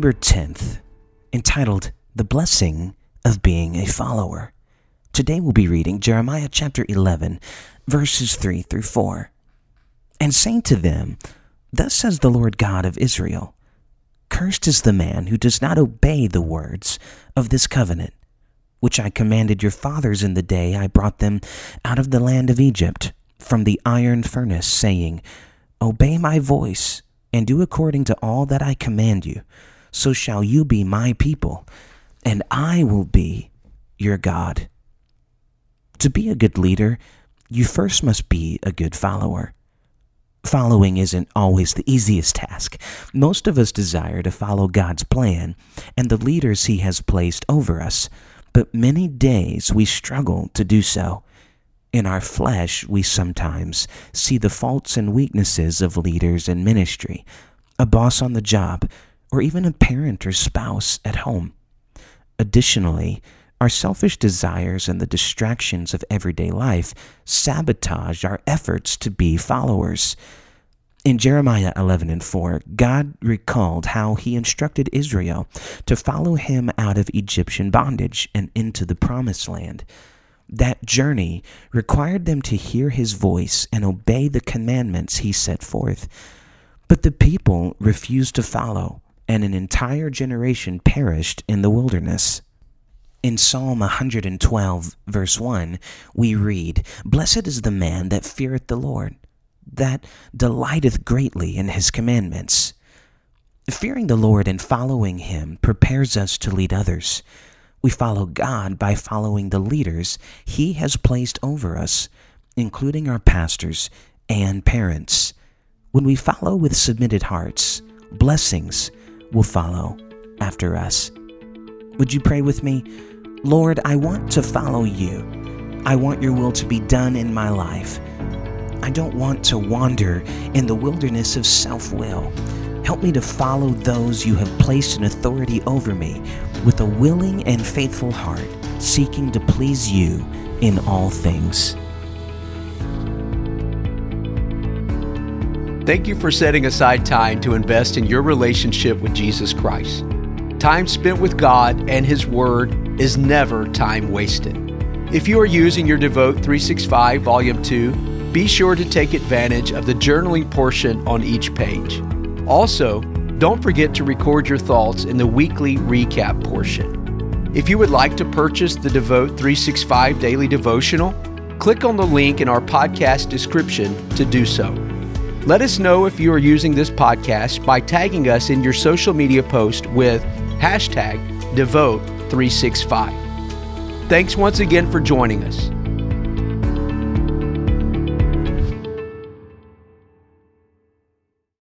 October 10th, entitled The Blessing of Being a Follower. Today we'll be reading Jeremiah chapter 11, verses 3 through 4. And saying to them, Thus says the Lord God of Israel Cursed is the man who does not obey the words of this covenant, which I commanded your fathers in the day I brought them out of the land of Egypt, from the iron furnace, saying, Obey my voice, and do according to all that I command you so shall you be my people, and I will be your God. To be a good leader, you first must be a good follower. Following isn't always the easiest task. Most of us desire to follow God's plan and the leaders He has placed over us, but many days we struggle to do so. In our flesh, we sometimes see the faults and weaknesses of leaders in ministry, a boss on the job, or even a parent or spouse at home. Additionally, our selfish desires and the distractions of everyday life sabotage our efforts to be followers. In Jeremiah 11 and 4, God recalled how he instructed Israel to follow him out of Egyptian bondage and into the promised land. That journey required them to hear his voice and obey the commandments he set forth. But the people refused to follow and an entire generation perished in the wilderness. In Psalm 112, verse 1, we read, Blessed is the man that feareth the Lord, that delighteth greatly in his commandments. Fearing the Lord and following him prepares us to lead others. We follow God by following the leaders he has placed over us, including our pastors and parents. When we follow with submitted hearts, blessings will follow after us. Would you pray with me? Lord, I want to follow you. I want your will to be done in my life. I don't want to wander in the wilderness of self will. Help me to follow those you have placed in authority over me with a willing and faithful heart, seeking to please you in all things. Thank you for setting aside time to invest in your relationship with Jesus Christ. Time spent with God and His Word is never time wasted. If you are using your Devote 365 Volume 2, be sure to take advantage of the journaling portion on each page. Also, don't forget to record your thoughts in the weekly recap portion. If you would like to purchase the Devote 365 Daily Devotional, click on the link in our podcast description to do so. Let us know if you are using this podcast by tagging us in your social media post with hashtag Devote365. Thanks once again for joining us.